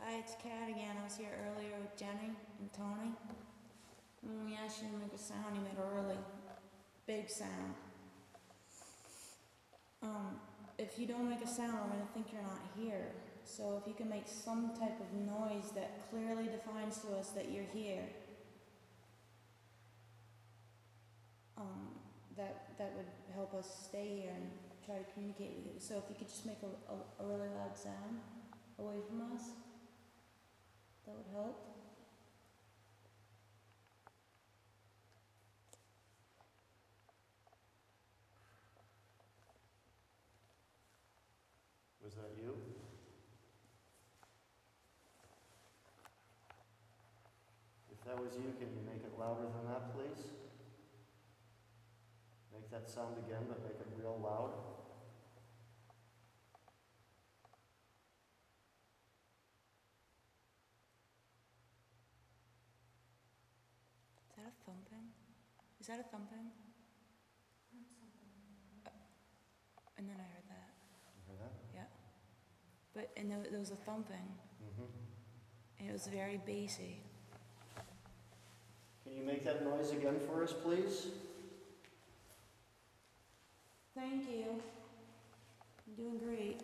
Hi, it's Kat again. I was here earlier with Jenny and Tony. When we asked you to make a sound, you made a really big sound. Um, if you don't make a sound, we're gonna think you're not here. So if you can make some type of noise that clearly defines to us that you're here, um, that, that would help us stay here and try to communicate with you. So if you could just make a, a, a really loud sound away from us, that would help. Was that you? If that was you, can you make it louder than that, please? Make that sound again, but make it real loud. Is that a thumping? Is that a thumping? Uh, And then I heard that, You hear that? yeah. But, and there, there was a thumping, Mm-hmm. and it was very bassy. Can you make that noise again for us, please? Thank you. You're doing great.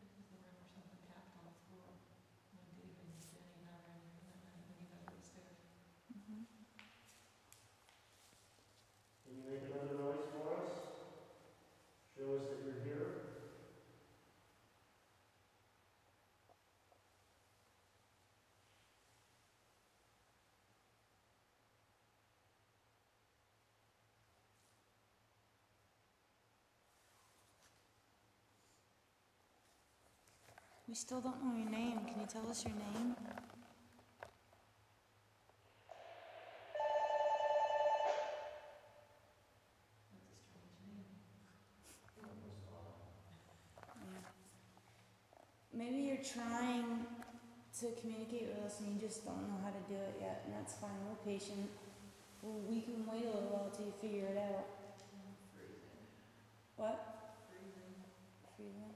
This is the room where something tapped on the floor when David and Jenny and I ran here that night when you guys were upstairs. Mhm. Can you make another noise for us? Show us that you're here. We still don't know your name. Can you tell us your name? That's a strange name. Yeah. Maybe you're trying to communicate with us and you just don't know how to do it yet, and that's fine. We're patient. We can wait a little while till you figure it out. Freezing. What? Freezing. Freezing.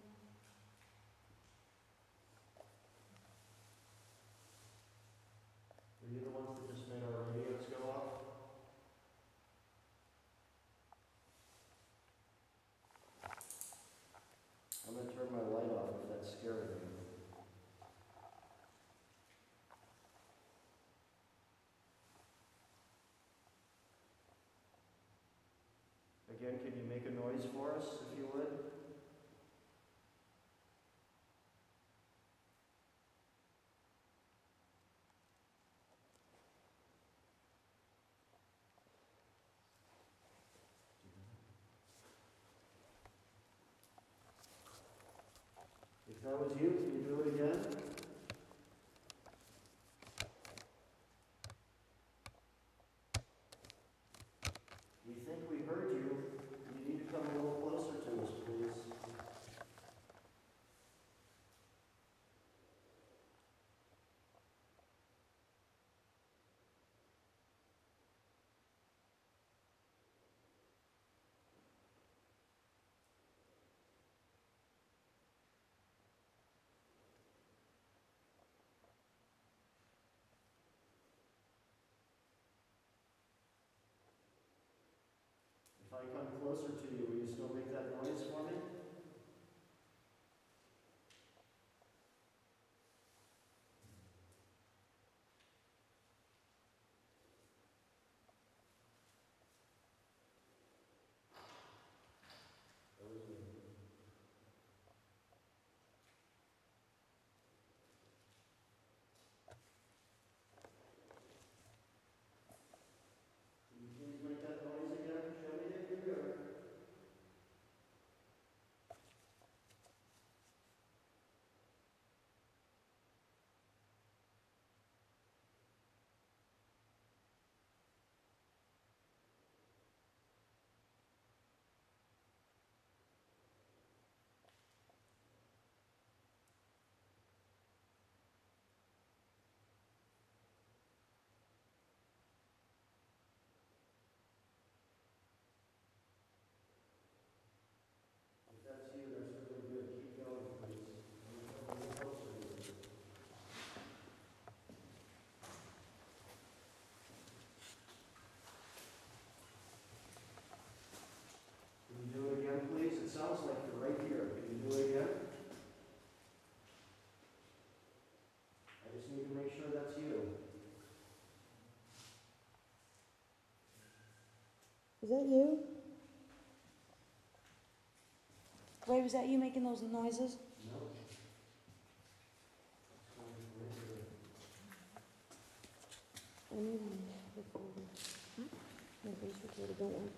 Were you the ones that just made our radios go off? I'm gonna turn my light off if that's scaring you. Again, can you make a noise for us, if you would? If that was you, can you do it again? We think we heard you. You need to come a little closer to us, please. If I come closer to you, will you still make Is that you? Wait, was that you making those noises? No. Don't